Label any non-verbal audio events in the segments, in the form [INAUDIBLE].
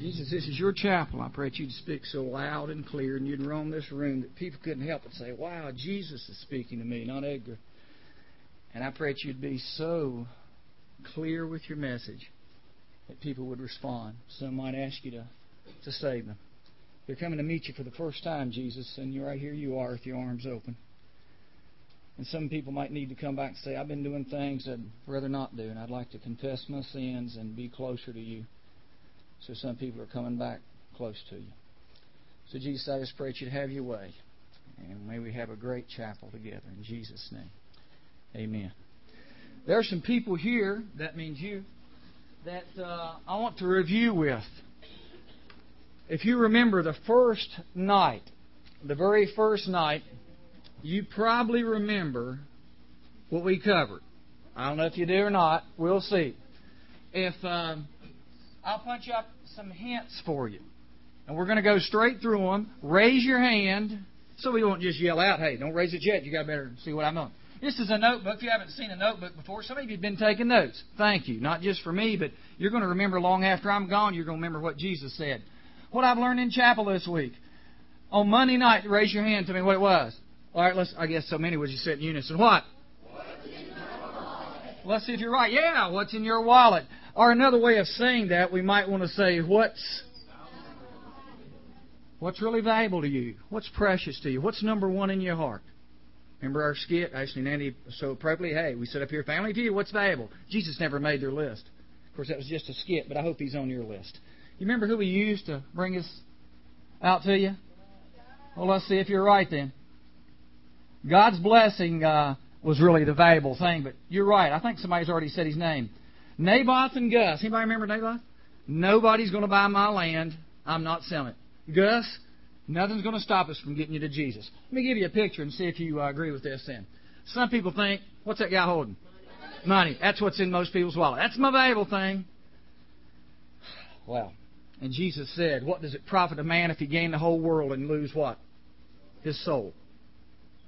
Jesus, this is your chapel. I pray that you'd speak so loud and clear and you'd roam this room that people couldn't help but say, Wow, Jesus is speaking to me, not Edgar. And I pray that you'd be so clear with your message that people would respond. Some might ask you to, to save them. They're coming to meet you for the first time, Jesus, and you're right here you are with your arms open. And some people might need to come back and say, I've been doing things I'd rather not do, and I'd like to confess my sins and be closer to you. So some people are coming back close to you. So, Jesus, I just pray that you'd have your way. And may we have a great chapel together. In Jesus' name. Amen. There are some people here, that means you, that uh, I want to review with. If you remember the first night, the very first night, you probably remember what we covered. I don't know if you do or not. We'll see. If um, I'll punch up some hints for you. And we're going to go straight through them. Raise your hand so we won't just yell out, hey, don't raise it yet. you got to better see what I'm on. This is a notebook. If you haven't seen a notebook before, some of you have been taking notes. Thank you. Not just for me, but you're going to remember long after I'm gone, you're going to remember what Jesus said. What I've learned in chapel this week. On Monday night, raise your hand to me what it was. All right, let's, I guess so many would you say in unison. What? Let's see if you're right. Yeah, what's in your wallet? Or another way of saying that, we might want to say, what's what's really valuable to you? What's precious to you? What's number one in your heart? Remember our skit? Actually, Nandy so appropriately, hey, we set up here, family view, what's valuable? Jesus never made their list. Of course, that was just a skit, but I hope he's on your list. You remember who we used to bring us out to you? Well, let's see if you're right then. God's blessing uh, was really the valuable thing, but you're right. I think somebody's already said his name. Naboth and Gus. Anybody remember Naboth? Nobody's going to buy my land. I'm not selling it. Gus, nothing's going to stop us from getting you to Jesus. Let me give you a picture and see if you uh, agree with this then. Some people think, what's that guy holding? Money. That's what's in most people's wallet. That's my valuable thing. Well, and Jesus said, What does it profit a man if he gain the whole world and lose what? His soul.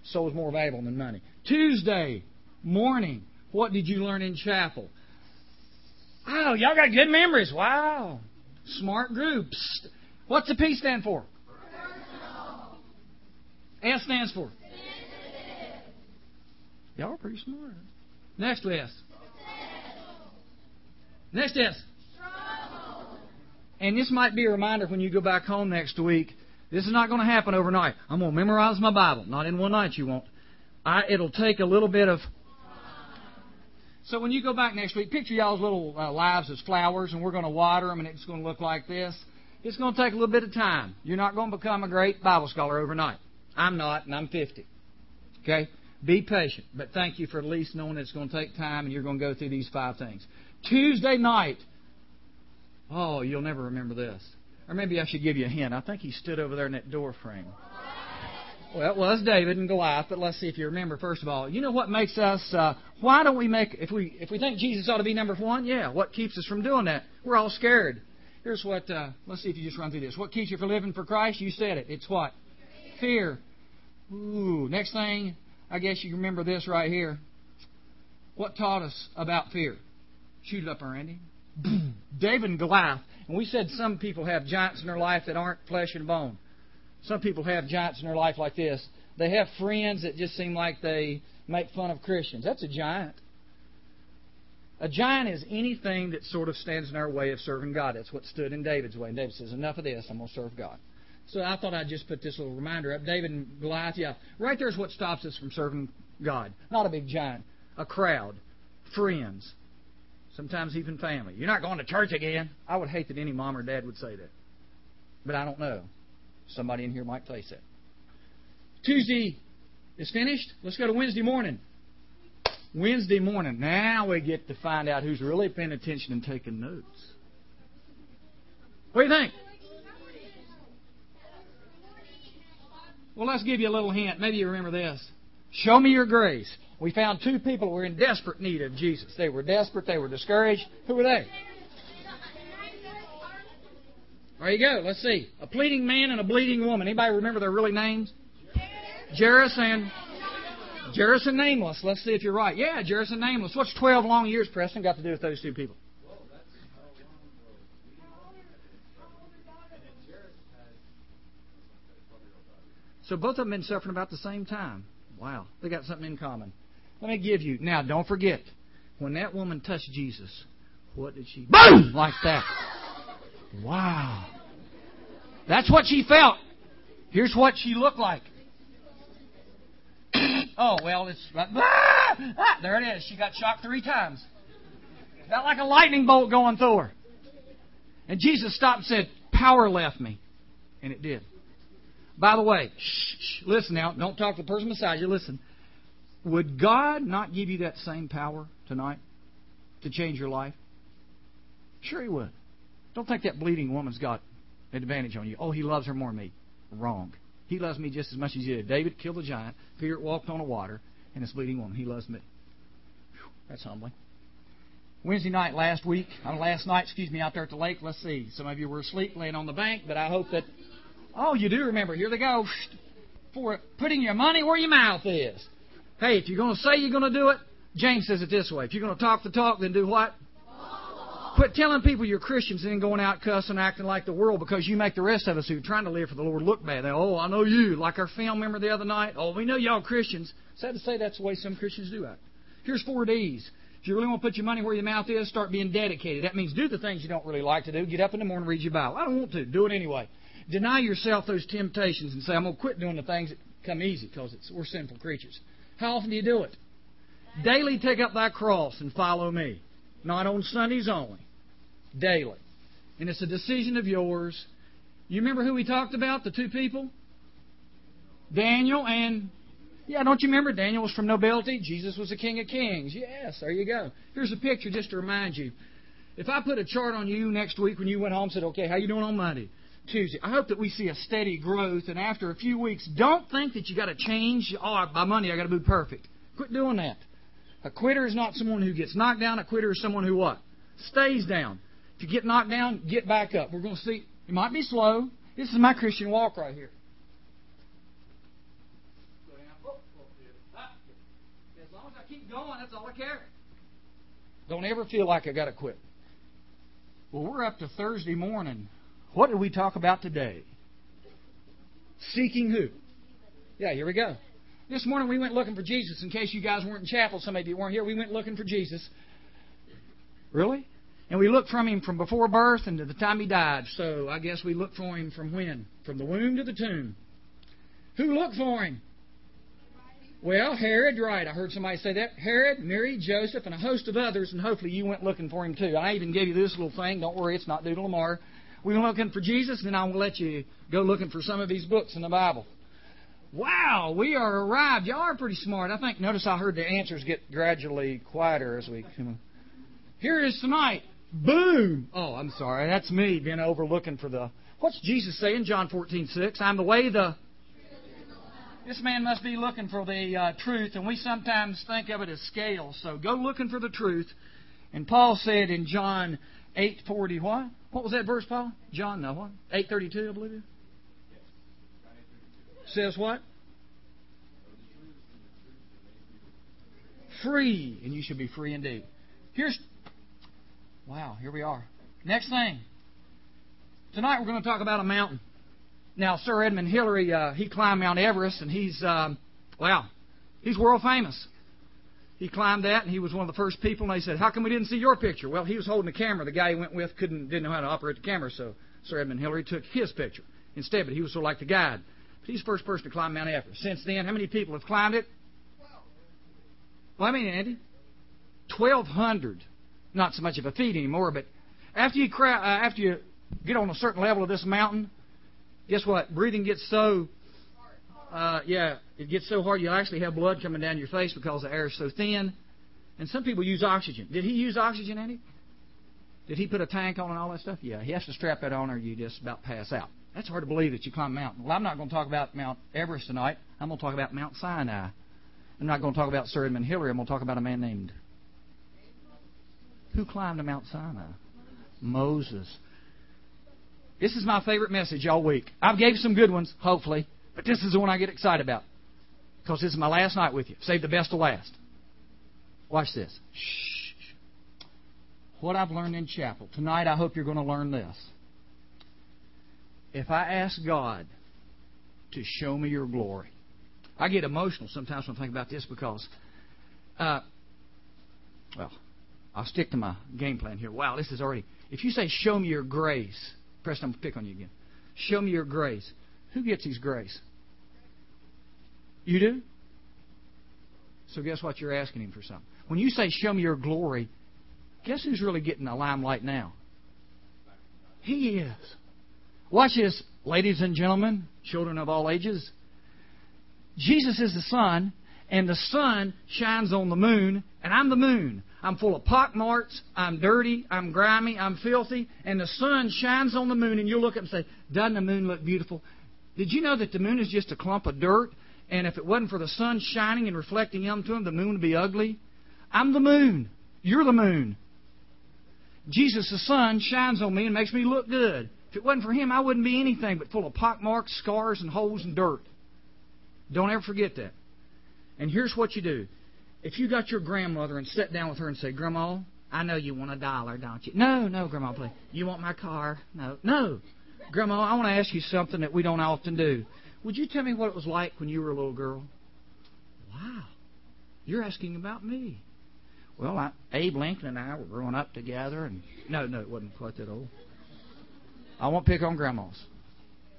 Soul is more valuable than money. Tuesday morning, what did you learn in chapel? Oh, y'all got good memories. Wow. Smart groups. What's the P stand for? S stands for? Y'all are pretty smart. Next S. Next S. And this might be a reminder when you go back home next week. This is not going to happen overnight. I'm going to memorize my Bible. Not in one night, you won't. I, it'll take a little bit of so when you go back next week, picture y'all's little uh, lives as flowers, and we're going to water them, and it's going to look like this. It's going to take a little bit of time. You're not going to become a great Bible scholar overnight. I'm not, and I'm 50. Okay? Be patient, but thank you for at least knowing it's going to take time, and you're going to go through these five things. Tuesday night. Oh, you'll never remember this. Or maybe I should give you a hint. I think he stood over there in that door frame. Well, it was David and Goliath, but let's see if you remember. First of all, you know what makes us? Uh, why don't we make? If we if we think Jesus ought to be number one, yeah. What keeps us from doing that? We're all scared. Here's what. Uh, let's see if you just run through this. What keeps you from living for Christ? You said it. It's what? Fear. Ooh. Next thing, I guess you remember this right here. What taught us about fear? Shoot it up, Randy. [CLEARS THROAT] David and Goliath. And we said some people have giants in their life that aren't flesh and bone. Some people have giants in their life like this. They have friends that just seem like they make fun of Christians. That's a giant. A giant is anything that sort of stands in our way of serving God. That's what stood in David's way. And David says, Enough of this, I'm going to serve God. So I thought I'd just put this little reminder up. David and Goliath, yeah. Right there's what stops us from serving God. Not a big giant, a crowd, friends, sometimes even family. You're not going to church again. I would hate that any mom or dad would say that. But I don't know. Somebody in here might face it. Tuesday is finished. Let's go to Wednesday morning. Wednesday morning. Now we get to find out who's really paying attention and taking notes. What do you think? Well, let's give you a little hint. Maybe you remember this. Show me your grace. We found two people who were in desperate need of Jesus. They were desperate. They were discouraged. Who were they? There you go. Let's see. A pleading man and a bleeding woman. Anybody remember their really names? Jairus and Jairus and Nameless. Let's see if you're right. Yeah, Jairus and Nameless. What's 12 long years, Preston, got to do with those two people? So both of them been suffering about the same time. Wow, they got something in common. Let me give you now. Don't forget, when that woman touched Jesus, what did she boom like that? Wow. That's what she felt. Here's what she looked like. [COUGHS] oh well, it's ah, ah, there. It is. She got shocked three times. Felt like a lightning bolt going through her. And Jesus stopped and said, "Power left me," and it did. By the way, shh, shh, listen now. Don't talk to the person beside you. Listen. Would God not give you that same power tonight to change your life? Sure, He would. Don't think that bleeding woman's got an advantage on you. Oh, he loves her more than me. Wrong. He loves me just as much as you did. David killed a giant. Peter walked on the water. And this bleeding woman, he loves me. Whew, that's humbling. Wednesday night last week, uh, last night, excuse me, out there at the lake. Let's see. Some of you were asleep, laying on the bank, but I hope that. Oh, you do remember. Here they go. For putting your money where your mouth is. Hey, if you're going to say you're going to do it, James says it this way: If you're going to talk the talk, then do what? Quit telling people you're Christians and then going out cussing, acting like the world because you make the rest of us who are trying to live for the Lord look bad. They, oh, I know you. Like our film member the other night. Oh, we know y'all Christians. Sad to say that's the way some Christians do act. Here's four D's. If you really want to put your money where your mouth is, start being dedicated. That means do the things you don't really like to do. Get up in the morning, read your Bible. I don't want to. Do it anyway. Deny yourself those temptations and say, I'm going to quit doing the things that come easy because we're sinful creatures. How often do you do it? Daily take up thy cross and follow me. Not on Sundays only daily. And it's a decision of yours. You remember who we talked about, the two people? Daniel and. Yeah, don't you remember? Daniel was from nobility. Jesus was the King of Kings. Yes, there you go. Here's a picture just to remind you. If I put a chart on you next week when you went home and said, okay, how you doing on Monday? Tuesday. I hope that we see a steady growth, and after a few weeks, don't think that you got to change. Oh, by Monday I got to be perfect. Quit doing that. A quitter is not someone who gets knocked down. A quitter is someone who what? Stays down. If you get knocked down, get back up. We're going to see. It might be slow. This is my Christian walk right here. As long as I keep going, that's all I care. Don't ever feel like I got to quit. Well, we're up to Thursday morning. What did we talk about today? Seeking who? Yeah, here we go. This morning we went looking for Jesus. In case you guys weren't in chapel, some of you weren't here. We went looking for Jesus. Really? And we looked from him from before birth and to the time he died. So I guess we looked for him from when? From the womb to the tomb. Who looked for him? Well, Herod, right. I heard somebody say that. Herod, Mary, Joseph, and a host of others, and hopefully you went looking for him too. I even gave you this little thing. Don't worry, it's not Doodle Lamar. We went looking for Jesus, and then I will let you go looking for some of these books in the Bible. Wow, we are arrived. Y'all are pretty smart. I think. Notice I heard the answers get gradually quieter as we come. Here it is tonight. Boom! Oh, I'm sorry. That's me being overlooking for the. What's Jesus saying? in John 14, 6? I'm the way, the. This man must be looking for the uh, truth, and we sometimes think of it as scales. So go looking for the truth. And Paul said in John 8:40, what? What was that verse, Paul? John, no, what? 8:32, I believe it. Says what? Free, and you should be free indeed. Here's Wow, here we are. Next thing. Tonight we're going to talk about a mountain. Now, Sir Edmund Hillary, uh, he climbed Mount Everest, and he's, um, wow, he's world famous. He climbed that, and he was one of the first people. And they said, "How come we didn't see your picture?" Well, he was holding the camera. The guy he went with couldn't, didn't know how to operate the camera, so Sir Edmund Hillary took his picture instead. But he was sort of like the guide. But he's the first person to climb Mount Everest. Since then, how many people have climbed it? Well, I mean, Andy, twelve hundred not so much of a feat anymore. But after you cry, uh, after you get on a certain level of this mountain, guess what? Breathing gets so uh, yeah, it gets so hard you actually have blood coming down your face because the air is so thin. And some people use oxygen. Did he use oxygen, Andy? Did he put a tank on and all that stuff? Yeah, he has to strap that on or you just about pass out. That's hard to believe that you climb a mountain. Well, I'm not going to talk about Mount Everest tonight. I'm going to talk about Mount Sinai. I'm not going to talk about Sir Edmund Hillary. I'm going to talk about a man named who climbed to Mount Sinai? Moses. This is my favorite message all week. I've gave some good ones, hopefully, but this is the one I get excited about because this is my last night with you. Save the best to last. Watch this. Shh. What I've learned in chapel tonight, I hope you're going to learn this. If I ask God to show me your glory. I get emotional sometimes when I think about this because, uh, well, I'll stick to my game plan here. Wow, this is already. If you say, Show me your grace, Preston, I'm to pick on you again. Show me your grace. Who gets his grace? You do? So guess what? You're asking him for something. When you say, Show me your glory, guess who's really getting the limelight now? He is. Watch this, ladies and gentlemen, children of all ages. Jesus is the sun, and the sun shines on the moon, and I'm the moon. I'm full of pockmarks. I'm dirty. I'm grimy. I'm filthy. And the sun shines on the moon, and you'll look up and say, Doesn't the moon look beautiful? Did you know that the moon is just a clump of dirt? And if it wasn't for the sun shining and reflecting onto him, the moon would be ugly. I'm the moon. You're the moon. Jesus, the sun, shines on me and makes me look good. If it wasn't for him, I wouldn't be anything but full of pockmarks, scars, and holes and dirt. Don't ever forget that. And here's what you do. If you got your grandmother and sit down with her and say, Grandma, I know you want a dollar, don't you? No, no, Grandma, please. You want my car? No. No. Grandma, I want to ask you something that we don't often do. Would you tell me what it was like when you were a little girl? Wow. You're asking about me. Well, I, Abe Lincoln and I were growing up together, and no, no, it wasn't quite that old. I won't pick on grandmas.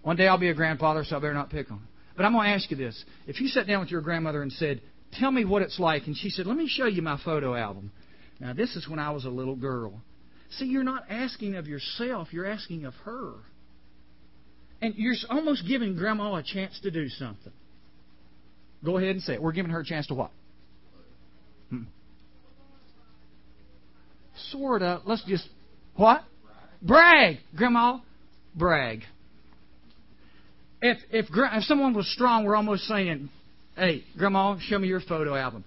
One day I'll be a grandfather, so I better not pick on. But I'm going to ask you this: If you sat down with your grandmother and said, "Tell me what it's like," and she said, "Let me show you my photo album." Now, this is when I was a little girl. See, you're not asking of yourself; you're asking of her, and you're almost giving Grandma a chance to do something. Go ahead and say it. We're giving her a chance to what? Hmm. Sort of. Let's just what? Brag, Grandma. Brag. If if if someone was strong, we're almost saying, "Hey, Grandma, show me your photo album."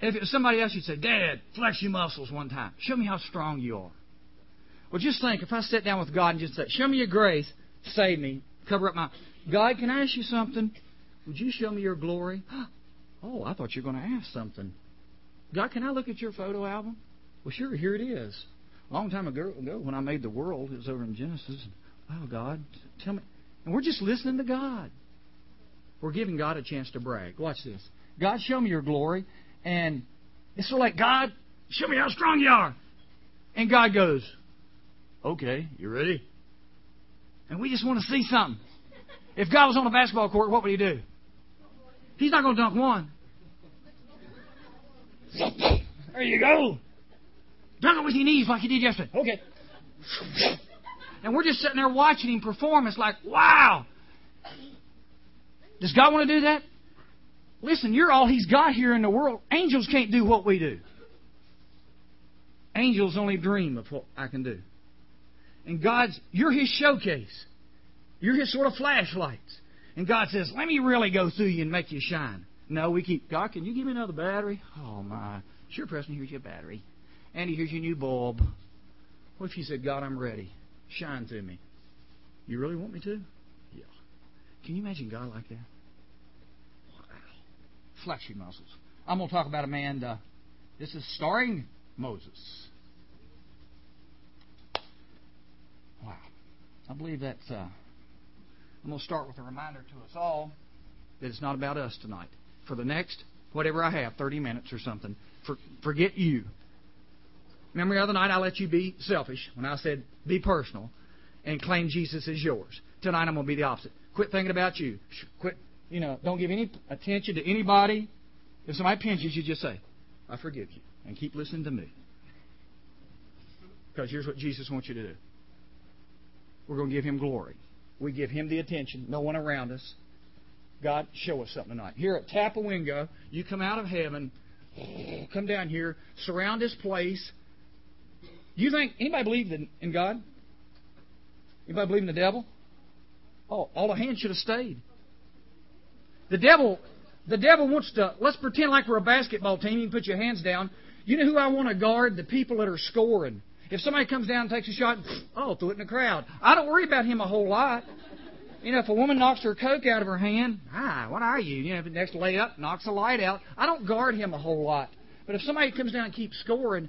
If somebody else, you'd say, "Dad, flex your muscles one time. Show me how strong you are." Well, just think if I sit down with God and just say, "Show me your grace, save me, cover up my." God, can I ask you something? Would you show me your glory? [GASPS] Oh, I thought you were going to ask something. God, can I look at your photo album? Well, sure, here it is. A long time ago, when I made the world, it was over in Genesis. Oh, God, tell me. And we're just listening to God. We're giving God a chance to brag. Watch this. God, show me your glory. And it's sort of like, God, show me how strong you are. And God goes, Okay, you ready? And we just want to see something. If God was on a basketball court, what would he do? He's not going to dunk one. There you go. Dunk it with your knees like you did yesterday. Okay. And we're just sitting there watching him perform. It's like, wow. Does God want to do that? Listen, you're all he's got here in the world. Angels can't do what we do. Angels only dream of what I can do. And God's, you're his showcase. You're his sort of flashlights. And God says, let me really go through you and make you shine. No, we keep, God, can you give me another battery? Oh, my. Sure, Preston, here's your battery. Andy, here's your new bulb. What if you said, God, I'm ready? Shine through me. You really want me to? Yeah. Can you imagine God like that? Wow. Flex muscles. I'm going to talk about a man. Uh, this is starring Moses. Wow. I believe that's. Uh, I'm going to start with a reminder to us all that it's not about us tonight. For the next, whatever I have, 30 minutes or something, for, forget you. Remember the other night I let you be selfish when I said be personal and claim Jesus as yours. Tonight I'm going to be the opposite. Quit thinking about you. Quit, you know, don't give any attention to anybody. If somebody pinches you, just say, I forgive you. And keep listening to me. Because here's what Jesus wants you to do. We're going to give him glory. We give him the attention, no one around us. God, show us something tonight. Here at Tapawingo, you come out of heaven, come down here, surround this place, you think anybody believe in, in God? Anybody believe in the devil? Oh, all the hands should have stayed. The devil, the devil wants to. Let's pretend like we're a basketball team. You can put your hands down. You know who I want to guard? The people that are scoring. If somebody comes down and takes a shot, oh, throw it in the crowd. I don't worry about him a whole lot. You know, if a woman knocks her coke out of her hand, ah, what are you? You know, if the next layup knocks a light out, I don't guard him a whole lot. But if somebody comes down and keeps scoring,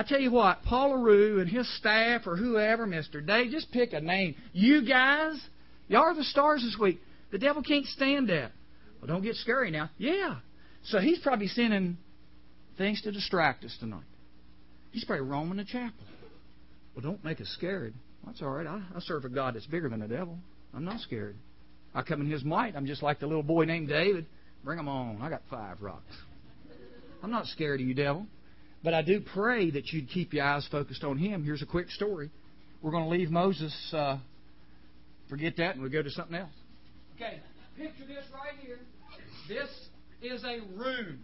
I tell you what, Paul LaRue and his staff or whoever, Mr. Dave, just pick a name. You guys, y'all are the stars this week. The devil can't stand that. Well, don't get scary now. Yeah. So he's probably sending things to distract us tonight. He's probably roaming the chapel. Well, don't make us scared. That's all right. I, I serve a God that's bigger than the devil. I'm not scared. I come in His might. I'm just like the little boy named David. Bring them on. I got five rocks. I'm not scared of you, devil. But I do pray that you'd keep your eyes focused on Him. Here's a quick story. We're going to leave Moses. Uh, forget that, and we'll go to something else. Okay, picture this right here. This is a room.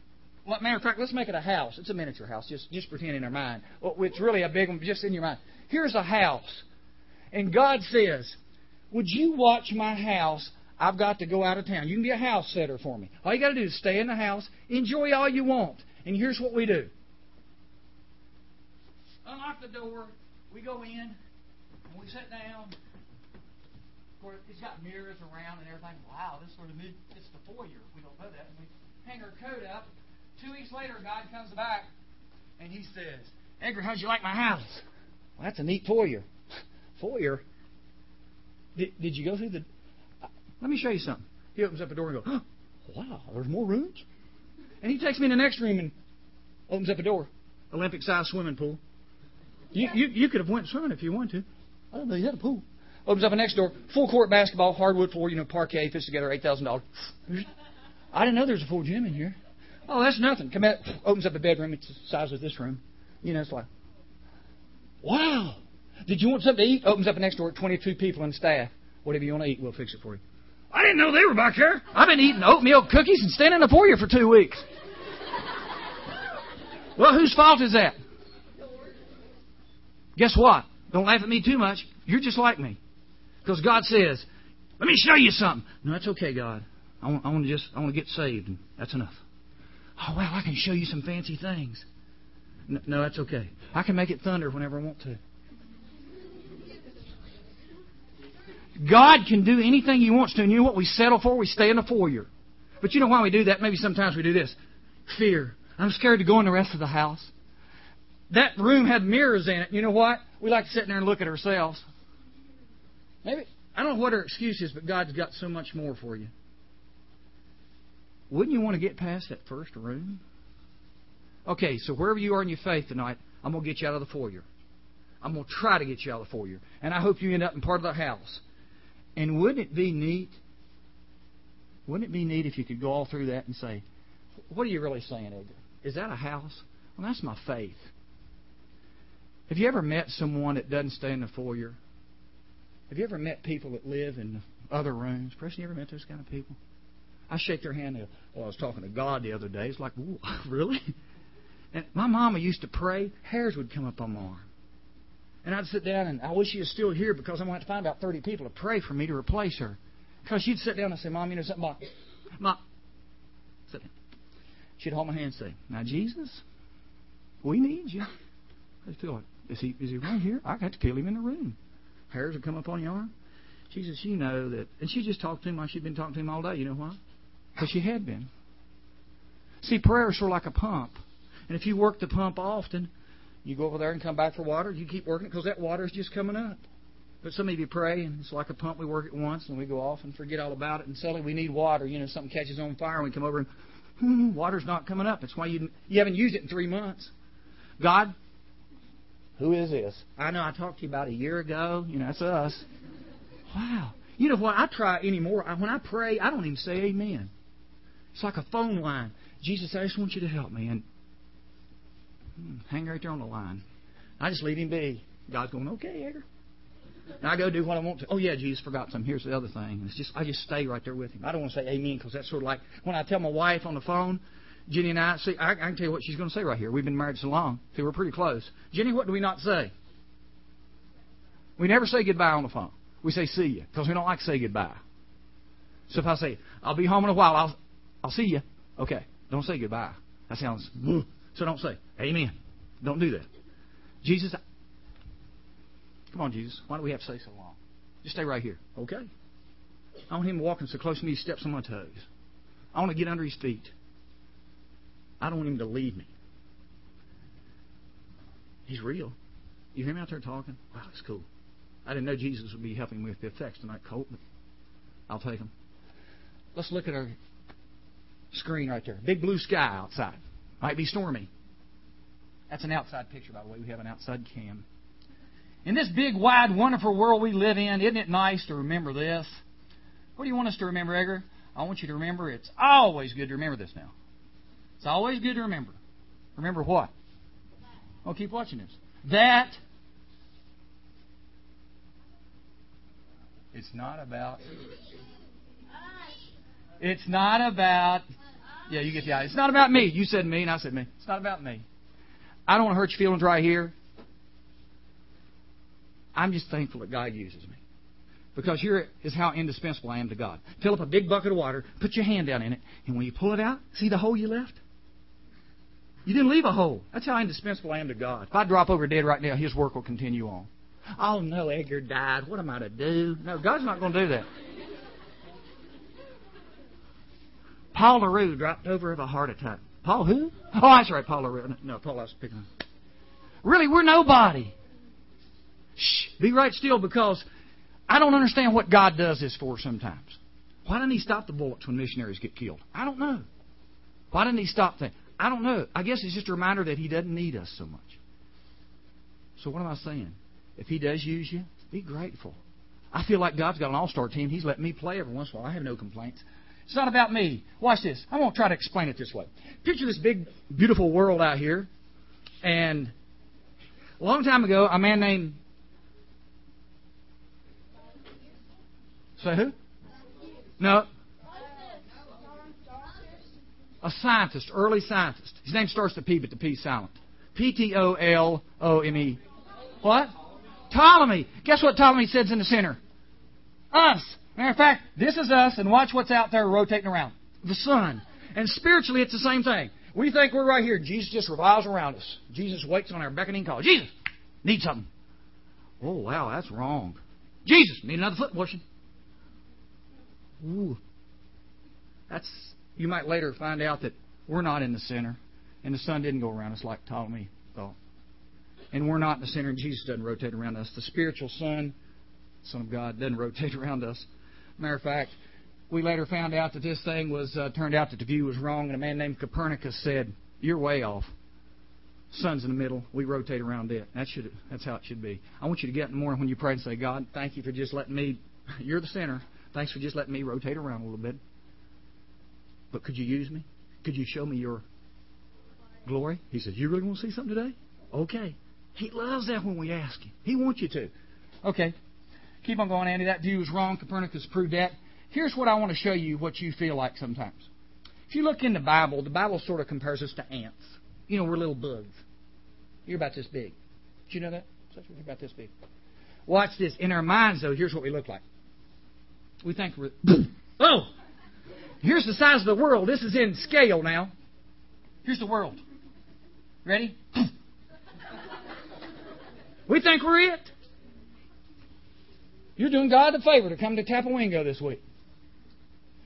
Well, matter of fact, let's make it a house. It's a miniature house. Just just pretend in our mind. Well, it's really a big one, just in your mind. Here's a house, and God says, "Would you watch my house I've got to go out of town. You can be a house setter for me. All you got to do is stay in the house, enjoy all you want. And here's what we do unlock the door, we go in, and we sit down. Of course, it's got mirrors around and everything. Wow, this sort of mid, it's the foyer. We don't know that. And we hang our coat up. Two weeks later, God comes back and he says, Edgar, how'd you like my house? Well, that's a neat foyer. [LAUGHS] foyer? Did, did you go through the uh, let me show you something. He opens up a door and goes, oh, wow, there's more rooms? And he takes me in the next room and opens up a door. Olympic sized swimming pool. You, you, you could have went swimming if you wanted to. I don't know, you had a pool. Opens up a next door, full court basketball, hardwood floor, you know, parquet, fits together, $8,000. I didn't know there was a full gym in here. Oh, that's nothing. Come out, opens up a bedroom, it's the size of this room. You know, it's like, wow. Did you want something to eat? Opens up a next door, 22 people and staff. Whatever you want to eat, we'll fix it for you. I didn't know they were back here. I've been eating oatmeal cookies and standing up for you for two weeks. Well, whose fault is that? Guess what? Don't laugh at me too much. You're just like me. Because God says, let me show you something. No, that's okay, God. I want, I want to just, I want to get saved, and that's enough. Oh, well, I can show you some fancy things. No, no, that's okay. I can make it thunder whenever I want to. God can do anything He wants to, and you know what we settle for? We stay in the foyer. But you know why we do that? Maybe sometimes we do this. Fear. I'm scared to go in the rest of the house. That room had mirrors in it. You know what? We like to sit in there and look at ourselves. Maybe I don't know what her excuse is, but God's got so much more for you. Wouldn't you want to get past that first room? Okay, so wherever you are in your faith tonight, I'm going to get you out of the foyer. I'm going to try to get you out of the foyer. And I hope you end up in part of the house. And wouldn't it be neat? Wouldn't it be neat if you could go all through that and say, What are you really saying, Edgar? Is that a house? Well, that's my faith. Have you ever met someone that doesn't stay in the foyer? Have you ever met people that live in other rooms? Preston, you ever met those kind of people? I shake their hand. Well, oh, I was talking to God the other day. It's like, [LAUGHS] really? And my mama used to pray. Hairs would come up on my arm. And I'd sit down and I wish she was still here because I'm going to have to find about 30 people to pray for me to replace her. Because she'd sit down and say, Mom, you know something about. [SNIFFS] Mom, sit down. She'd hold my hand and say, Now, Jesus, we need you. I feel like, is he, is he right here? I got to kill him in the room. Hairs will come up on your arm. She says, You know that. And she just talked to him like she'd been talking to him all day. You know why? Because she had been. See, prayer is sort of like a pump. And if you work the pump often, you go over there and come back for water. You keep working it because that water is just coming up. But some of you pray, and it's like a pump. We work it once, and we go off and forget all about it. And suddenly we need water. You know, something catches on fire, and we come over and hmm, water's not coming up. That's why you you haven't used it in three months. God, who is this? I know I talked to you about a year ago. You know, that's us. Wow. You know what? I try anymore. When I pray, I don't even say amen. It's like a phone line. Jesus, I just want you to help me. And Hmm, hang right there on the line. I just leave him be. God's going, okay, Edgar. And I go do what I want to. Oh yeah, Jesus forgot something. Here's the other thing. It's just I just stay right there with him. I don't want to say amen because that's sort of like when I tell my wife on the phone, Jenny and I. See, I, I can tell you what she's going to say right here. We've been married so long, see, we're pretty close. Jenny, what do we not say? We never say goodbye on the phone. We say see you because we don't like to say goodbye. So if I say I'll be home in a while, I'll I'll see you. Okay, don't say goodbye. That sounds. So don't say, Amen. Don't do that. Jesus, come on, Jesus. Why do we have to say so long? Just stay right here. Okay. I want him walking so close to me he steps on my toes. I want to get under his feet. I don't want him to leave me. He's real. You hear me out there talking? Wow, that's cool. I didn't know Jesus would be helping me with the effects tonight, Colt, but I'll take them. Let's look at our screen right there. Big blue sky outside. Might be stormy. That's an outside picture, by the way. We have an outside cam. In this big, wide, wonderful world we live in, isn't it nice to remember this? What do you want us to remember, Edgar? I want you to remember it's always good to remember this now. It's always good to remember. Remember what? Well, keep watching this. That it's not about. It's not about. Yeah, you get the idea. It's not about me. You said me, and I said me. It's not about me. I don't want to hurt your feelings right here. I'm just thankful that God uses me. Because here is how indispensable I am to God. Fill up a big bucket of water, put your hand down in it, and when you pull it out, see the hole you left? You didn't leave a hole. That's how indispensable I am to God. If I drop over dead right now, His work will continue on. Oh no, Edgar died. What am I to do? No, God's not going to do that. Paul LaRue dropped over of a heart attack. Paul who? Oh, that's right, Paul LaRue. No, Paul I was picking on. Really, we're nobody. Shh, be right still because I don't understand what God does this for sometimes. Why didn't He stop the bullets when missionaries get killed? I don't know. Why didn't He stop that? I don't know. I guess it's just a reminder that He doesn't need us so much. So what am I saying? If He does use you, be grateful. I feel like God's got an all-star team. He's let me play every once in a while. I have no complaints. It's not about me. Watch this. I'm going to try to explain it this way. Picture this big, beautiful world out here. And a long time ago, a man named Say who? No. A scientist, early scientist. His name starts with P, but the P silent. P T O L O M E. What? Ptolemy. Guess what Ptolemy says in the center? Us. Matter of fact, this is us, and watch what's out there rotating around. The sun. And spiritually, it's the same thing. We think we're right here. Jesus just revolves around us. Jesus waits on our beckoning call. Jesus, need something. Oh, wow, that's wrong. Jesus, need another foot washing. Ooh. That's you might later find out that we're not in the center, and the sun didn't go around us like Ptolemy thought. And we're not in the center, and Jesus doesn't rotate around us. The spiritual Son, Son of God, doesn't [LAUGHS] rotate around us. Matter of fact, we later found out that this thing was uh, turned out that the view was wrong, and a man named Copernicus said, "You're way off. Sun's in the middle. We rotate around it. That should that's how it should be. I want you to get in the morning when you pray and say, God, thank you for just letting me. [LAUGHS] You're the center. Thanks for just letting me rotate around a little bit. But could you use me? Could you show me your glory? He says, You really want to see something today? Okay. He loves that when we ask him. He wants you to. Okay. Keep on going, Andy. That view is wrong. Copernicus proved that. Here's what I want to show you what you feel like sometimes. If you look in the Bible, the Bible sort of compares us to ants. You know, we're little bugs. You're about this big. Did you know that? You're about this big. Watch this. In our minds, though, here's what we look like. We think we're. [COUGHS] Oh! Here's the size of the world. This is in scale now. Here's the world. Ready? [LAUGHS] we think we're it. You're doing God a favor to come to Tapawingo this week.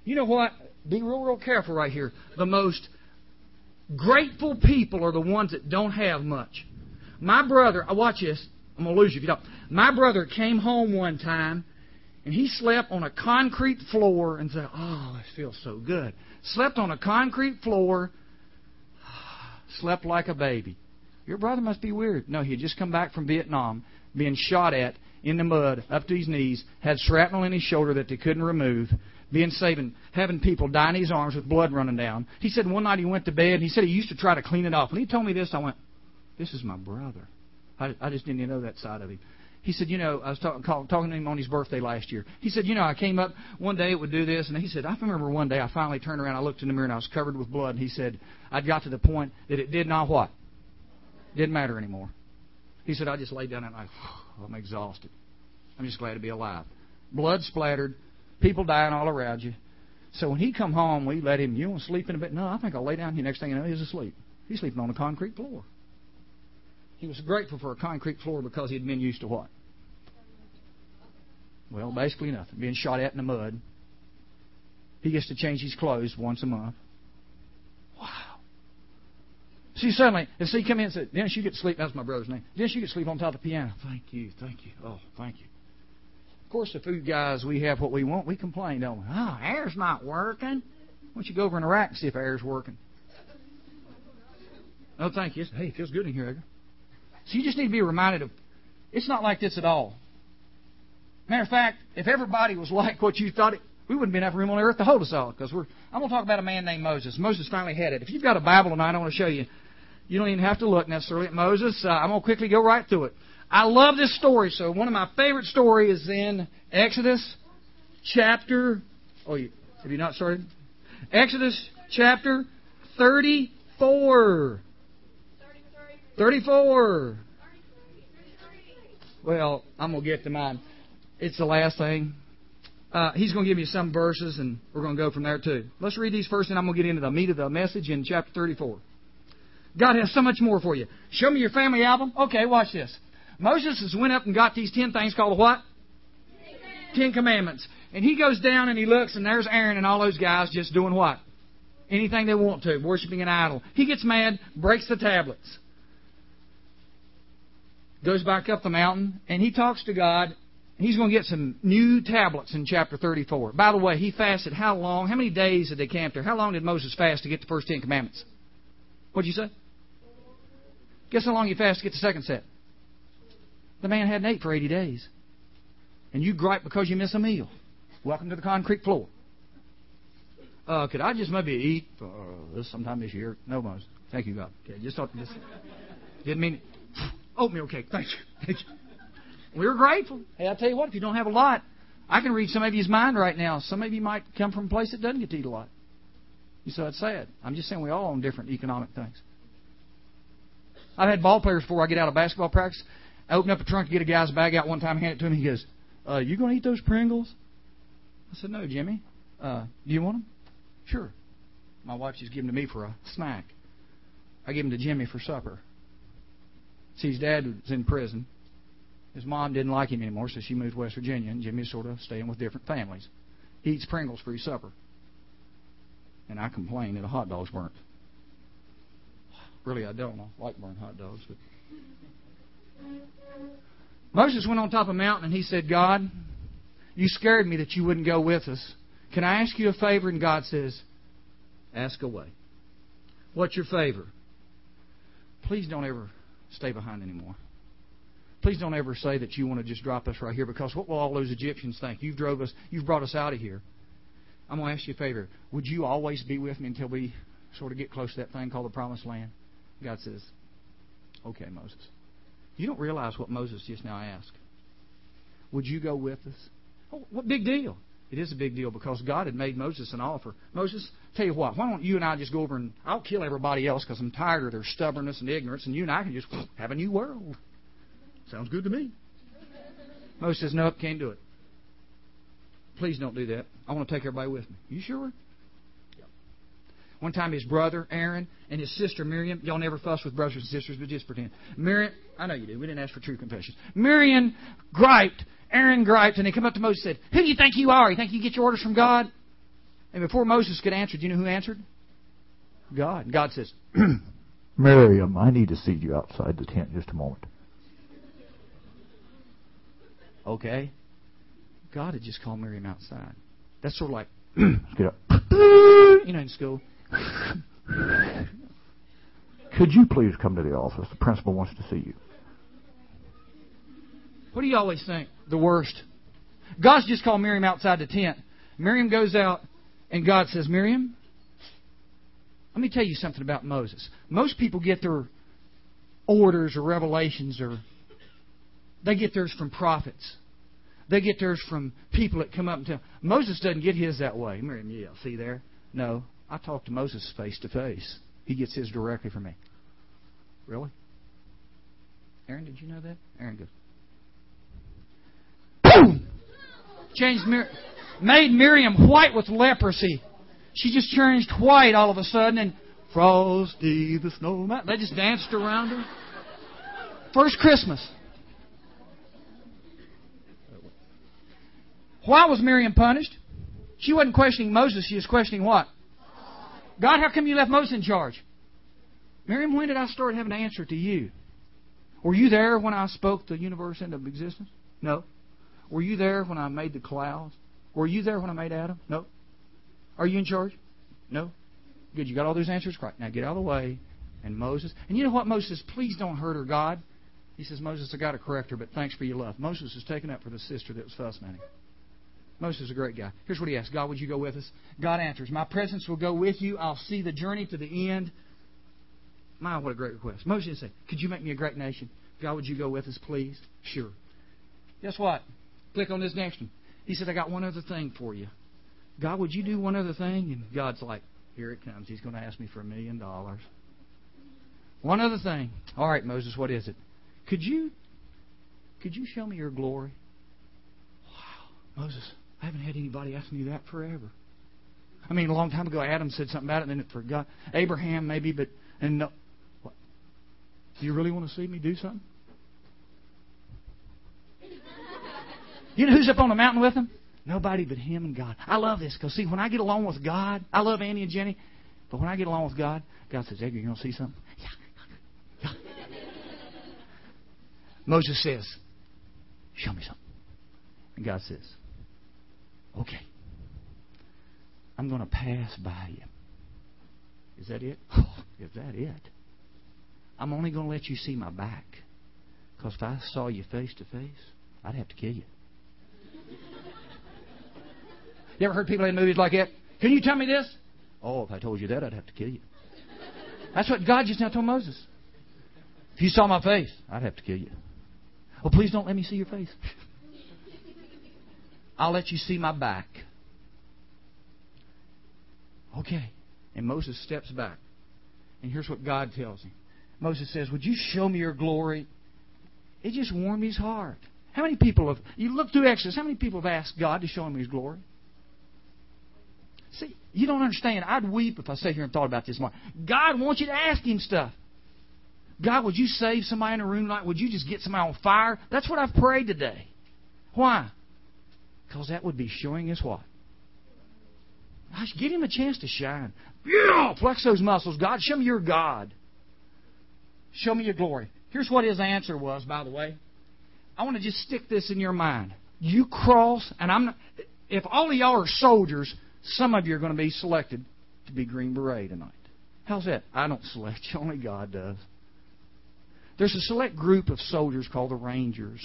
You know what? Be real, real careful right here. The most grateful people are the ones that don't have much. My brother, I watch this. I'm gonna lose you if you don't. My brother came home one time and he slept on a concrete floor and said, Oh, this feels so good. Slept on a concrete floor, [SIGHS] slept like a baby. Your brother must be weird. No, he had just come back from Vietnam, being shot at in the mud up to his knees, had shrapnel in his shoulder that they couldn't remove, being saving, having people die in his arms with blood running down. He said one night he went to bed and he said he used to try to clean it off. When he told me this, I went, This is my brother. I, I just didn't know that side of him. He said, you know, I was talk, call, talking to him on his birthday last year. He said, you know, I came up one day, it would do this, and he said, I remember one day I finally turned around, I looked in the mirror, and I was covered with blood. And he said, I got to the point that it did not what? Didn't matter anymore. He said, I just laid down and I, [SIGHS] I'm exhausted. I'm just glad to be alive. Blood splattered, people dying all around you. So when he come home, we let him, you want to sleep in a bit? No, I think I'll lay down here. Next thing you know, he's asleep. He's sleeping on a concrete floor. He was grateful for a concrete floor because he'd been used to what? Well, basically nothing. Being shot at in the mud. He gets to change his clothes once a month. Wow. See, suddenly, if he come in and said, Dennis, you get to sleep. That's my brother's name. Dennis, you get to sleep on top of the piano. Thank you, thank you. Oh, thank you. Of course, the food guys, we have what we want. We complain, don't we? Oh, air's not working. Why don't you go over in rack and see if air's working? Oh, thank you. Hey, it feels good in here, Edgar. So you just need to be reminded of it's not like this at all. Matter of fact, if everybody was [LAUGHS] like what you thought it, we wouldn't be enough room on earth to hold us all. Because we're, I'm going to talk about a man named Moses. Moses finally had it. If you've got a Bible tonight, I want to show you. You don't even have to look necessarily at Moses. Uh, I'm going to quickly go right through it. I love this story. So one of my favorite stories is in Exodus chapter. Oh, you, have you not started? Exodus chapter 34. 34. Well, I'm going to get to mine. It's the last thing. Uh, he's going to give you some verses, and we're going to go from there too. Let's read these first, and I'm going to get into the meat of the message in chapter 34. God has so much more for you. Show me your family album. Okay, watch this. Moses has went up and got these ten things called what? Ten Commandments. And he goes down and he looks, and there's Aaron and all those guys just doing what? Anything they want to, worshiping an idol. He gets mad, breaks the tablets goes back up the mountain, and he talks to God. He's going to get some new tablets in chapter 34. By the way, he fasted how long? How many days did they camp there? How long did Moses fast to get the first Ten Commandments? What'd you say? Guess how long he fasted to get the second set? The man hadn't ate for 80 days. And you gripe because you miss a meal. Welcome to the concrete floor. Uh, could I just maybe eat uh, this sometime this year? No, Moses. Thank you, God. Okay, just thought, just didn't mean oatmeal cake. Thank you. Thank you. We were grateful. Hey, I'll tell you what, if you don't have a lot, I can read some of you's mind right now. Some of you might come from a place that doesn't get to eat a lot. You say it's sad. I'm just saying we all own different economic things. I've had ball players before I get out of basketball practice. I open up a trunk get a guy's bag out one time, hand it to him. He goes, uh, "You going to eat those Pringles?" I said, "No, Jimmy. Uh, do you want them?" Sure. My wife just gave them to me for a snack. I gave them to Jimmy for supper. See, his dad was in prison. His mom didn't like him anymore, so she moved to West Virginia, and Jimmy's sort of staying with different families. He eats Pringles for his supper. And I complain that the hot dogs weren't. Really, I don't. I like burnt hot dogs. But Moses went on top of a mountain and he said, God, you scared me that you wouldn't go with us. Can I ask you a favor? And God says, Ask away. What's your favor? Please don't ever stay behind anymore. Please don't ever say that you want to just drop us right here because what will all those Egyptians think? You've drove us, you've brought us out of here. I'm going to ask you a favor. Would you always be with me until we sort of get close to that thing called the promised land? God says, Okay, Moses. You don't realize what Moses just now asked. Would you go with us? Oh, what big deal? It is a big deal because God had made Moses an offer. Moses, tell you what, why don't you and I just go over and I'll kill everybody else because I'm tired of their stubbornness and ignorance, and you and I can just [SNIFFS] have a new world. Sounds good to me. Moses says, Nope, can't do it. Please don't do that. I want to take everybody with me. You sure? One time his brother Aaron and his sister Miriam, y'all never fuss with brothers and sisters, but just pretend. Miriam, I know you do. We didn't ask for true confessions. Miriam griped Aaron griped, and they come up to Moses and said, Who do you think you are? You think you get your orders from God? And before Moses could answer, do you know who answered? God. And God says, [CLEARS THROAT] Miriam, I need to see you outside the tent just a moment. Okay. God had just called Miriam outside. That's sort of like, [CLEARS THROAT] get up. [CLEARS THROAT] You know, in school. Could you please come to the office? The principal wants to see you. What do you always think? The worst. God's just called Miriam outside the tent. Miriam goes out, and God says, Miriam, let me tell you something about Moses. Most people get their orders or revelations or they get theirs from prophets. They get theirs from people that come up and tell. Moses doesn't get his that way. Miriam, yeah, see there? No, I talk to Moses face to face. He gets his directly from me. Really? Aaron, did you know that? Aaron goes, changed Mir- made Miriam white with leprosy. She just changed white all of a sudden, and Frosty the Snowman. They just danced around her. First Christmas. Why was Miriam punished? She wasn't questioning Moses, she was questioning what? God, how come you left Moses in charge? Miriam, when did I start having to answer to you? Were you there when I spoke the universe into existence? No. Were you there when I made the clouds? Were you there when I made Adam? No. Are you in charge? No. Good. You got all those answers right. Now get out of the way. And Moses. And you know what, Moses? Please don't hurt her, God. He says, Moses, I got to correct her, but thanks for your love. Moses is taking up for the sister that was fussing at him. Moses is a great guy. Here's what he asks God, would you go with us? God answers, My presence will go with you. I'll see the journey to the end. My, what a great request. Moses said, Could you make me a great nation? God, would you go with us, please? Sure. Guess what? Click on this next one. He said, I got one other thing for you. God, would you do one other thing? And God's like, Here it comes. He's going to ask me for a million dollars. One other thing. All right, Moses, what is it? Could you could you show me your glory? Wow, Moses, I haven't had anybody ask me that forever. I mean, a long time ago, Adam said something about it, and then it forgot. Abraham, maybe, but and no. What? Do you really want to see me do something? You know who's up on the mountain with him? Nobody but him and God. I love this because see, when I get along with God, I love Annie and Jenny, but when I get along with God, God says, "Edgar, you going to see something?" Yeah. Moses says, Show me something. And God says, Okay. I'm going to pass by you. Is that it? Oh, is that it? I'm only going to let you see my back. Because if I saw you face to face, I'd have to kill you. You ever heard people in movies like that? Can you tell me this? Oh, if I told you that, I'd have to kill you. That's what God just now told Moses. If you saw my face, I'd have to kill you. Well, please don't let me see your face. I'll let you see my back. Okay. And Moses steps back. And here's what God tells him Moses says, Would you show me your glory? It just warmed his heart. How many people have, you look through Exodus, how many people have asked God to show him his glory? See, you don't understand. I'd weep if I sat here and thought about this more. God wants you to ask him stuff. God, would you save somebody in a room tonight? Would you just get somebody on fire? That's what I've prayed today. Why? Because that would be showing us what? Gosh, give him a chance to shine. Yeah, flex those muscles. God, show me your God. Show me your glory. Here's what his answer was, by the way. I want to just stick this in your mind. You cross, and I'm not, if all of y'all are soldiers, some of you are going to be selected to be Green Beret tonight. How's that? I don't select you, [LAUGHS] only God does. There's a select group of soldiers called the Rangers.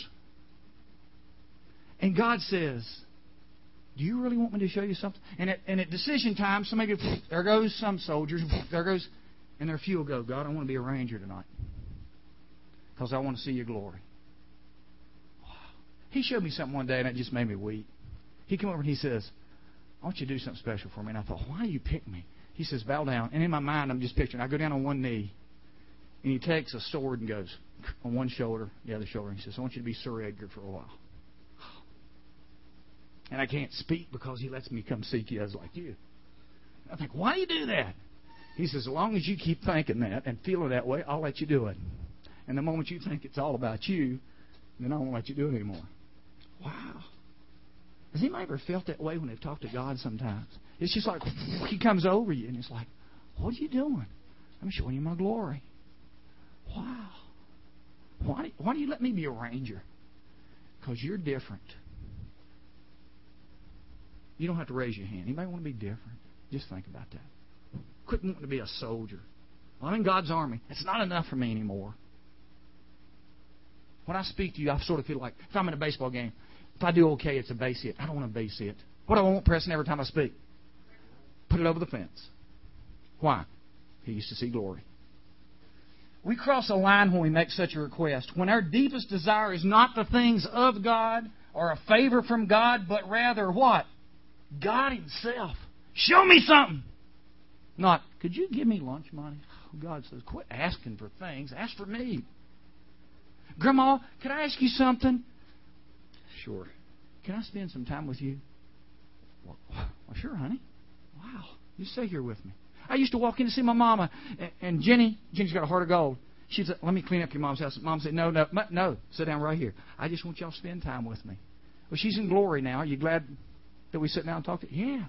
And God says, Do you really want me to show you something? And at, and at decision time, somebody goes, [SNIFFS] there goes some soldiers, [SNIFFS] there goes, and their few will go, God, I want to be a Ranger tonight because I want to see your glory. Wow. He showed me something one day, and it just made me weep. He came over and he says, want you to do something special for me. And I thought, why you pick me? He says, bow down. And in my mind, I'm just picturing, I go down on one knee and he takes a sword and goes on one shoulder, the other shoulder. And he says, I want you to be Sir Edgar for a while. And I can't speak because he lets me come seek you as like you. I think, why do you do that? He says, as long as you keep thinking that and feeling that way, I'll let you do it. And the moment you think it's all about you, then I won't let you do it anymore. Wow. Has anybody ever felt that way when they've talked to God sometimes? It's just like [LAUGHS] He comes over you and it's like, What are you doing? I'm showing you my glory. Wow. Why, why do you let me be a ranger? Because you're different. You don't have to raise your hand. Anybody want to be different? Just think about that. Quit wanting to be a soldier. Well, I'm in God's army. It's not enough for me anymore. When I speak to you, I sort of feel like if I'm in a baseball game, if I do okay, it's a base hit. I don't want a base hit. What do I want pressing every time I speak? Put it over the fence. Why? He used to see glory. We cross a line when we make such a request. When our deepest desire is not the things of God or a favor from God, but rather what? God Himself. Show me something. Not, could you give me lunch money? Oh, God says, quit asking for things. Ask for me. Grandma, can I ask you something? Sure. Can I spend some time with you? Well, [LAUGHS] well sure, honey. Wow. You stay here with me. I used to walk in to see my mama, and Jenny, Jenny's got a heart of gold. She said, "Let me clean up your mom's house." Mom said, "No, no, no. Sit down right here. I just want y'all to spend time with me." Well, she's in glory now. Are you glad that we sit down and talk to? Yeah.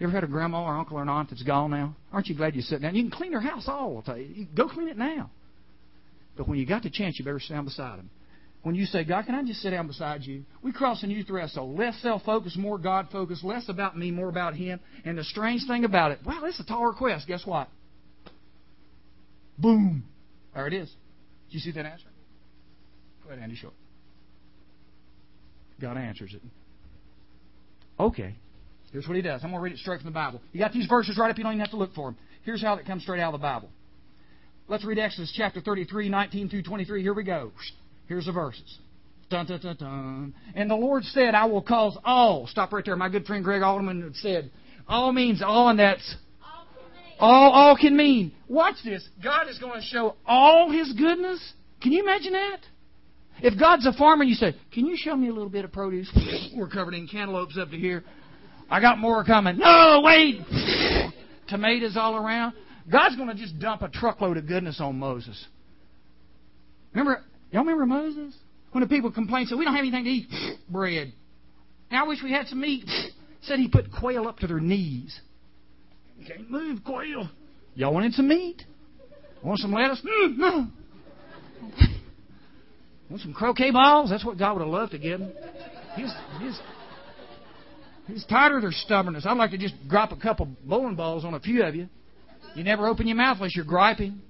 You ever had a grandma or uncle or an aunt that's gone now? Aren't you glad you sit down? You can clean their house all. I'll tell you. go clean it now. But when you got the chance, you better sit down beside them when you say, God, can I just sit down beside you? We cross the rest. So less self focused, more God focused, less about me, more about Him. And the strange thing about it, wow, that's a tall request. Guess what? Boom. There it is. Did you see that answer? Go ahead, Andy, show it. God answers it. Okay. Here's what he does. I'm going to read it straight from the Bible. You got these verses right up. You don't even have to look for them. Here's how it comes straight out of the Bible. Let's read Exodus chapter 33, 19 through 23. Here we go. Here's the verses. Dun, dun, dun, dun. And the Lord said, I will cause all. Stop right there. My good friend Greg Alderman said, all means all, and that's all, all can mean. Watch this. God is going to show all His goodness. Can you imagine that? If God's a farmer and you say, Can you show me a little bit of produce? [LAUGHS] We're covered in cantaloupes up to here. I got more coming. No, wait! [LAUGHS] Tomatoes all around. God's going to just dump a truckload of goodness on Moses. Remember, y'all remember Moses? When the people complained, said, We don't have anything to eat. [SNIFFS] Bread. Now I wish we had some meat. [SNIFFS] Said he put quail up to their knees. Can't move, quail. Y'all wanted some meat? Want some lettuce? Mm, no. [LAUGHS] Want some croquet balls? That's what God would have loved to give them. He's, he's, he's tired of their stubbornness. I'd like to just drop a couple bowling balls on a few of you. You never open your mouth unless you're griping.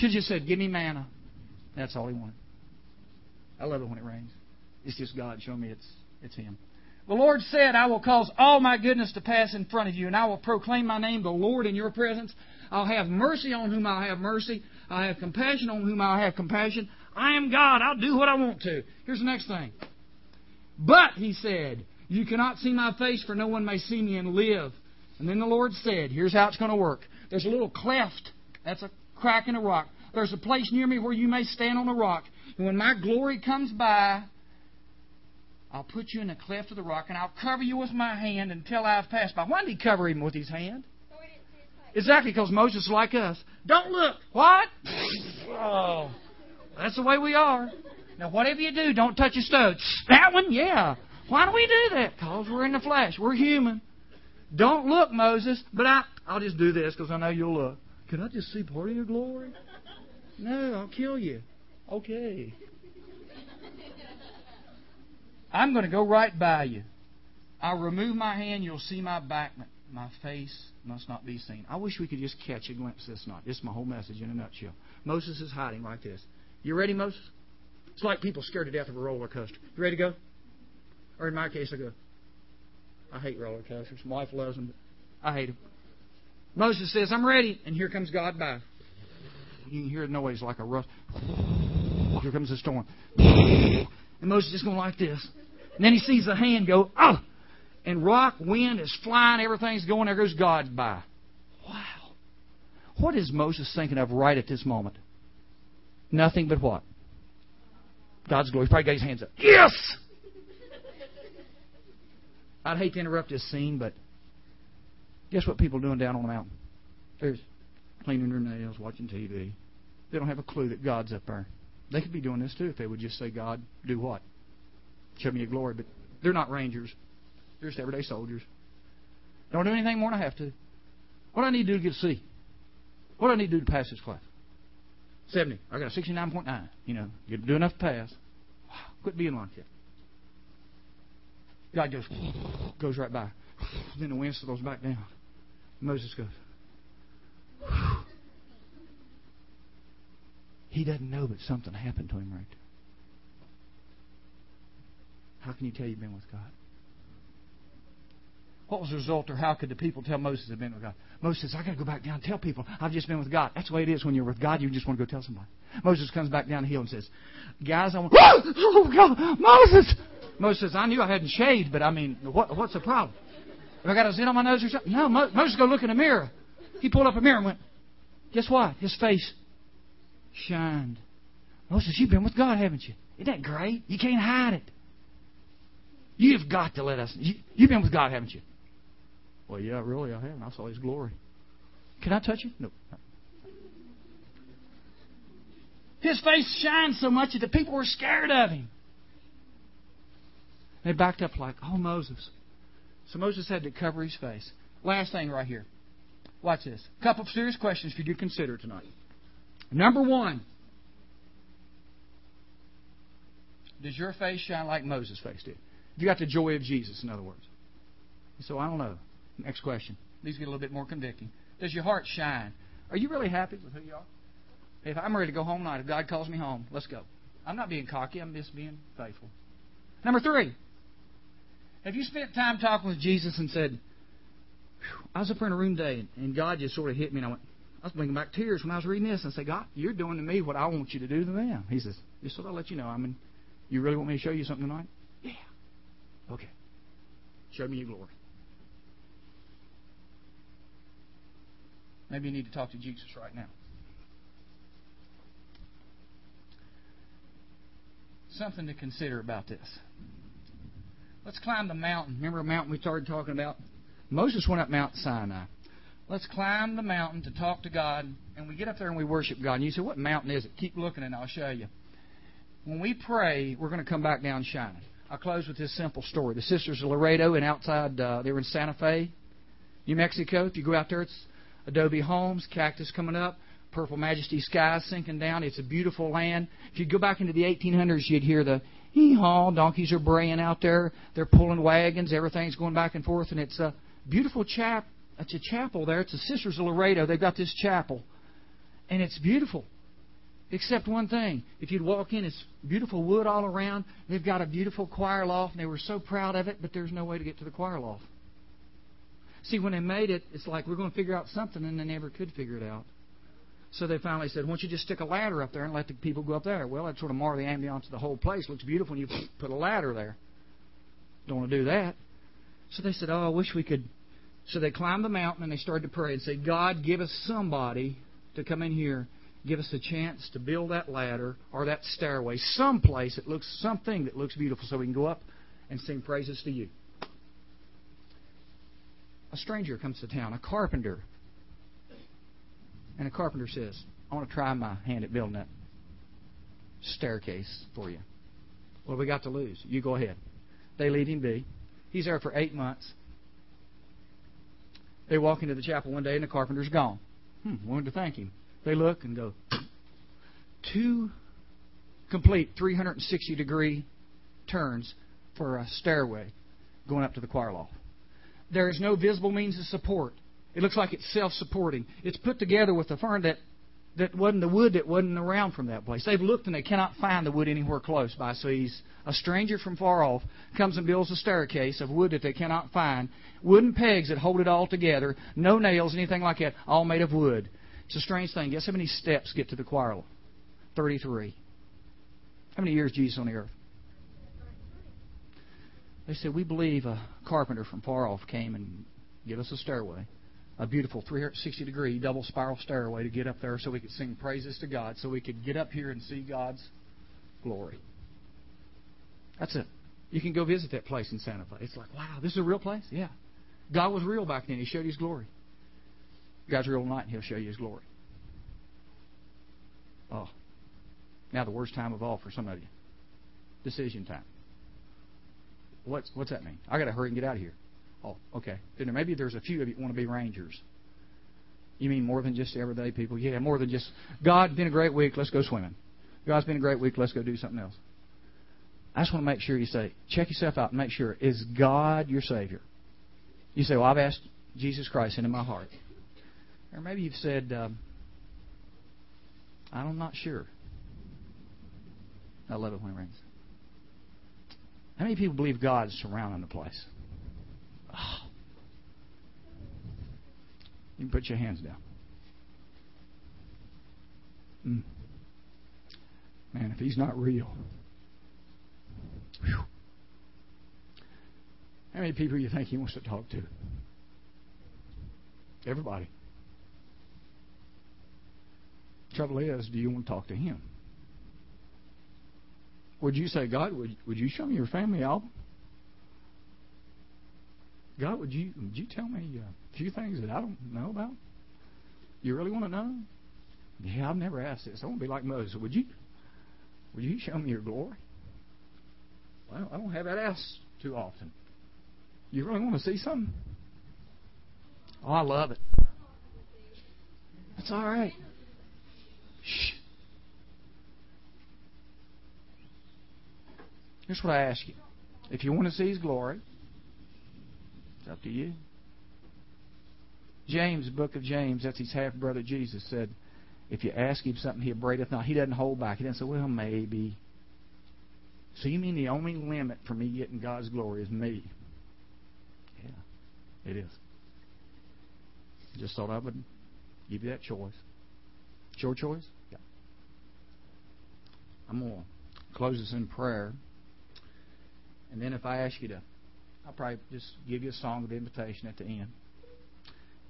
Have just said, Give me manna. That's all he wanted. I love it when it rains. It's just God showing me it's, it's Him. The Lord said, I will cause all my goodness to pass in front of you, and I will proclaim my name, the Lord, in your presence. I'll have mercy on whom I'll have mercy. I'll have compassion on whom I'll have compassion. I am God. I'll do what I want to. Here's the next thing. But, he said, you cannot see my face, for no one may see me and live. And then the Lord said, here's how it's going to work. There's a little cleft. That's a crack in a rock. There's a place near me where you may stand on a rock. And when my glory comes by, I'll put you in the cleft of the rock, and I'll cover you with my hand until I've passed by. Why did he cover him with his hand? Exactly, because Moses is like us. Don't look. What? Oh, that's the way we are. Now, whatever you do, don't touch a stone. That one? Yeah. Why do we do that? Because we're in the flesh. We're human. Don't look, Moses. But I, I'll just do this because I know you'll look. Can I just see part of your glory? No, I'll kill you. Okay. I'm going to go right by you. I'll remove my hand. You'll see my back. My face must not be seen. I wish we could just catch a glimpse of this night. This is my whole message in a nutshell. Moses is hiding like this. You ready, Moses? It's like people scared to death of a roller coaster. You ready to go? Or in my case, I go. I hate roller coasters. My wife loves them, but I hate them. Moses says, I'm ready. And here comes God by. You can hear the noise like a rush. [LAUGHS] Here comes the storm. [LAUGHS] And Moses is going like this. And then he sees the hand go, oh! And rock, wind is flying, everything's going, there goes God by. Wow. What is Moses thinking of right at this moment? Nothing but what? God's glory. He probably got his hands up. Yes! I'd hate to interrupt this scene, but guess what people are doing down on the mountain? They're cleaning their nails, watching TV. They don't have a clue that God's up there. They could be doing this too if they would just say, God, do what? Show me your glory. But they're not rangers. They're just everyday soldiers. Don't do anything more than I have to. What do I need to do to get a C? What do I need to do to pass this class? 70. I got a 69.9. You know, you do enough to pass. [SIGHS] Quit being like that. God goes, [SIGHS] goes right by. Then the wind slows back down. Moses goes, He doesn't know, but something happened to him right there. How can you tell you've been with God? What was the result, or how could the people tell Moses had been with God? Moses says, I got to go back down and tell people I've just been with God. That's the way it is when you're with God. You just want to go tell somebody. Moses comes back down the hill and says, Guys, I want. [GASPS] Oh, God, Moses! Moses says, I knew I hadn't shaved, but I mean, what, what's the problem? Have I got a zit on my nose or something? No, Moses go look in the mirror. He pulled up a mirror and went, Guess what? His face shined. Moses, you've been with God, haven't you? Isn't that great? You can't hide it. You've got to let us. You, you've been with God, haven't you? Well, yeah, really, I have. I saw His glory. Can I touch you? No. His face shined so much that the people were scared of him. They backed up like, oh, Moses. So Moses had to cover his face. Last thing right here. Watch this. A couple of serious questions for you to consider tonight. Number one. Does your face shine like Moses' face did? Have you got the joy of Jesus, in other words? So I don't know. Next question. These get a little bit more convicting. Does your heart shine? Are you really happy with who you are? If I'm ready to go home tonight, if God calls me home, let's go. I'm not being cocky, I'm just being faithful. Number three. Have you spent time talking with Jesus and said, I was up in a room today and God just sort of hit me and I went, I was bringing back tears when I was reading this and I said, God, you're doing to me what I want you to do to them. He says, just so I'll let you know. I mean, you really want me to show you something tonight? Yeah. Okay. Show me your glory. Maybe you need to talk to Jesus right now. Something to consider about this. Let's climb the mountain. Remember a mountain we started talking about? Moses went up Mount Sinai. Let's climb the mountain to talk to God, and we get up there and we worship God. And you say, What mountain is it? Keep looking and I'll show you. When we pray, we're going to come back down shining. I'll close with this simple story. The sisters of Loretto and outside, uh, they were in Santa Fe, New Mexico. If you go out there, it's adobe homes, cactus coming up, purple majesty skies sinking down. It's a beautiful land. If you go back into the 1800s, you'd hear the hee haw, donkeys are braying out there. They're pulling wagons. Everything's going back and forth, and it's a beautiful chap. It's a chapel there. It's the Sisters of Loretto. They've got this chapel, and it's beautiful. Except one thing. If you'd walk in, it's beautiful wood all around. They've got a beautiful choir loft, and they were so proud of it, but there's no way to get to the choir loft. See, when they made it, it's like we're going to figure out something, and they never could figure it out. So they finally said, "Why don't you just stick a ladder up there and let the people go up there?" Well, that sort of mar the ambiance of the whole place. Looks beautiful when you put a ladder there. Don't want to do that. So they said, "Oh, I wish we could." So they climbed the mountain and they started to pray and say, "God, give us somebody to come in here, give us a chance to build that ladder or that stairway, someplace that looks something that looks beautiful, so we can go up and sing praises to you." A stranger comes to town, a carpenter and a carpenter says, I want to try my hand at building that staircase for you. What have we got to lose? You go ahead. They leave him be. He's there for eight months. They walk into the chapel one day and the carpenter's gone. Hmm, wanted to thank him. They look and go, two complete 360 degree turns for a stairway going up to the choir loft. There is no visible means of support. It looks like it's self-supporting. It's put together with a fern that that wasn't the wood that wasn't around from that place. They've looked and they cannot find the wood anywhere close by. So he's a stranger from far off comes and builds a staircase of wood that they cannot find, wooden pegs that hold it all together, no nails, anything like that, all made of wood. It's a strange thing. Guess how many steps get to the choir? Thirty-three. How many years Jesus on the earth? They said we believe a carpenter from far off came and gave us a stairway a beautiful 360 degree double spiral stairway to get up there so we could sing praises to God, so we could get up here and see God's glory. That's it. You can go visit that place in Santa Fe. It's like, wow, this is a real place? Yeah. God was real back then. He showed His glory. God's real tonight, and He'll show you His glory. Oh. Now the worst time of all for some of you. Decision time. What's what's that mean? I got to hurry and get out of here. Oh, okay. Then maybe there's a few of you want to be rangers. You mean more than just everyday people? Yeah, more than just God. Been a great week. Let's go swimming. God's been a great week. Let's go do something else. I just want to make sure you say, check yourself out and make sure is God your Savior? You say, well, I've asked Jesus Christ into my heart, or maybe you've said, um, I'm not sure. I love it when it rains. How many people believe God's surrounding the place? You can put your hands down. Mm. Man, if he's not real. Whew. How many people do you think he wants to talk to? Everybody. Trouble is, do you want to talk to him? Would you say, God, would, would you show me your family album? God, would you would you tell me uh, a few things that I don't know about? You really want to know? Yeah, I've never asked this. I want to be like Moses. Would you would you show me your glory? Well, I don't have that asked too often. You really want to see something? Oh, I love it. That's all right. Shh. Here's what I ask you. If you want to see His glory, up to you. James, book of James, that's his half brother Jesus, said, If you ask him something, he upbraideth not. He doesn't hold back. He doesn't say, Well, maybe. So you mean the only limit for me getting God's glory is me? Yeah, it is. Just thought I would give you that choice. It's your choice? Yeah. I'm going to close this in prayer. And then if I ask you to, I'll probably just give you a song of invitation at the end.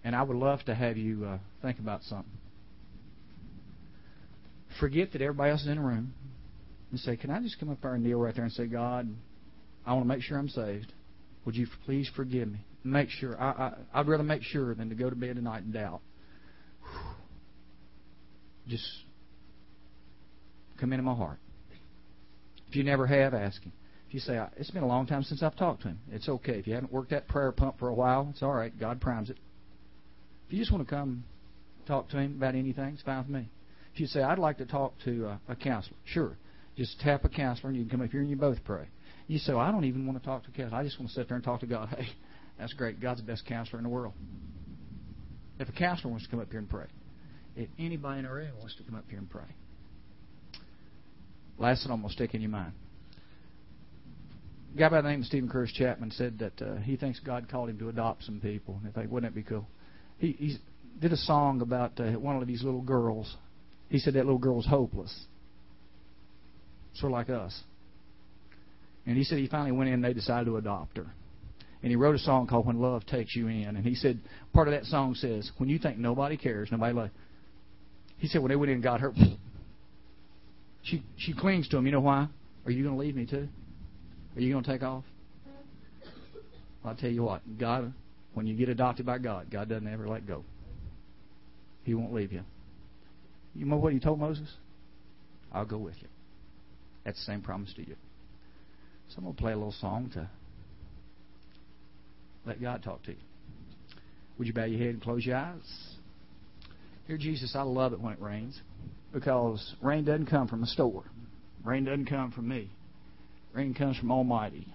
And I would love to have you uh, think about something. Forget that everybody else is in the room and say, Can I just come up there and kneel right there and say, God, I want to make sure I'm saved. Would you please forgive me? Make sure. I, I, I'd rather make sure than to go to bed tonight in doubt. [SIGHS] Just come into my heart. If you never have, ask Him. If you say, It's been a long time since I've talked to Him, it's okay. If you haven't worked that prayer pump for a while, it's all right. God primes it. If you just want to come talk to Him about anything, it's fine with me. If you say, I'd like to talk to a, a counselor, sure. Just tap a counselor and you can come up here and you both pray. You say, well, I don't even want to talk to a counselor. I just want to sit there and talk to God. [LAUGHS] Hey, that's great. God's the best counselor in the world. If a counselor wants to come up here and pray, if anybody in our area wants to come up here and pray, last thing I'm going to stick in your mind. A guy by the name of Steven Curtis Chapman said that uh, he thinks God called him to adopt some people. And I think, wouldn't that be cool? He, he did a song about uh, one of these little girls. He said that little girl was hopeless, sort of like us. And he said he finally went in and they decided to adopt her. And he wrote a song called When Love Takes You In. And he said, part of that song says, When you think nobody cares, nobody loves. He said, when they went in and got her, she, she clings to him. You know why? Are you going to leave me too? Are you going to take off? I'll tell you what, God, when you get adopted by God, God doesn't ever let go. He won't leave you. You know what he told Moses? I'll go with you. That's the same promise to you. So I'm going to play a little song to let God talk to you. Would you bow your head and close your eyes? Dear Jesus, I love it when it rains because rain doesn't come from a store. Rain doesn't come from me. Rain comes from Almighty.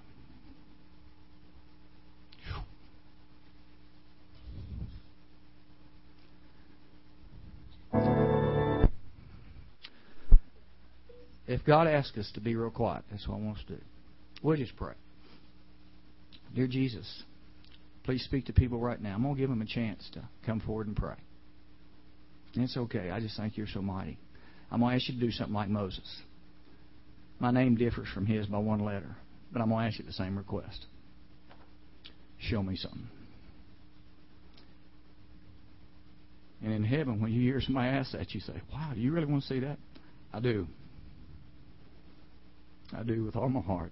If God asks us to be real quiet, that's what I want us to do. We'll just pray. Dear Jesus, please speak to people right now. I'm going to give them a chance to come forward and pray. And it's okay. I just think you're so mighty. I'm going to ask you to do something like Moses. My name differs from his by one letter, but I'm going to ask you the same request. Show me something. And in heaven, when you hear somebody ask that, you say, Wow, do you really want to see that? I do. I do with all my heart.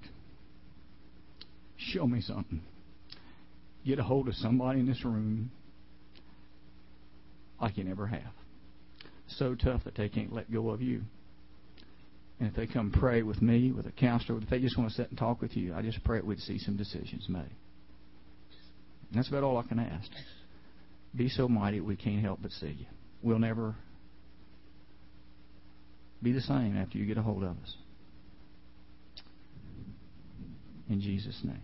Show me something. Get a hold of somebody in this room like you never have. So tough that they can't let go of you. And if they come pray with me, with a counselor, if they just want to sit and talk with you, I just pray that we'd see some decisions made. And that's about all I can ask. Be so mighty we can't help but see you. We'll never be the same after you get a hold of us. In Jesus' name.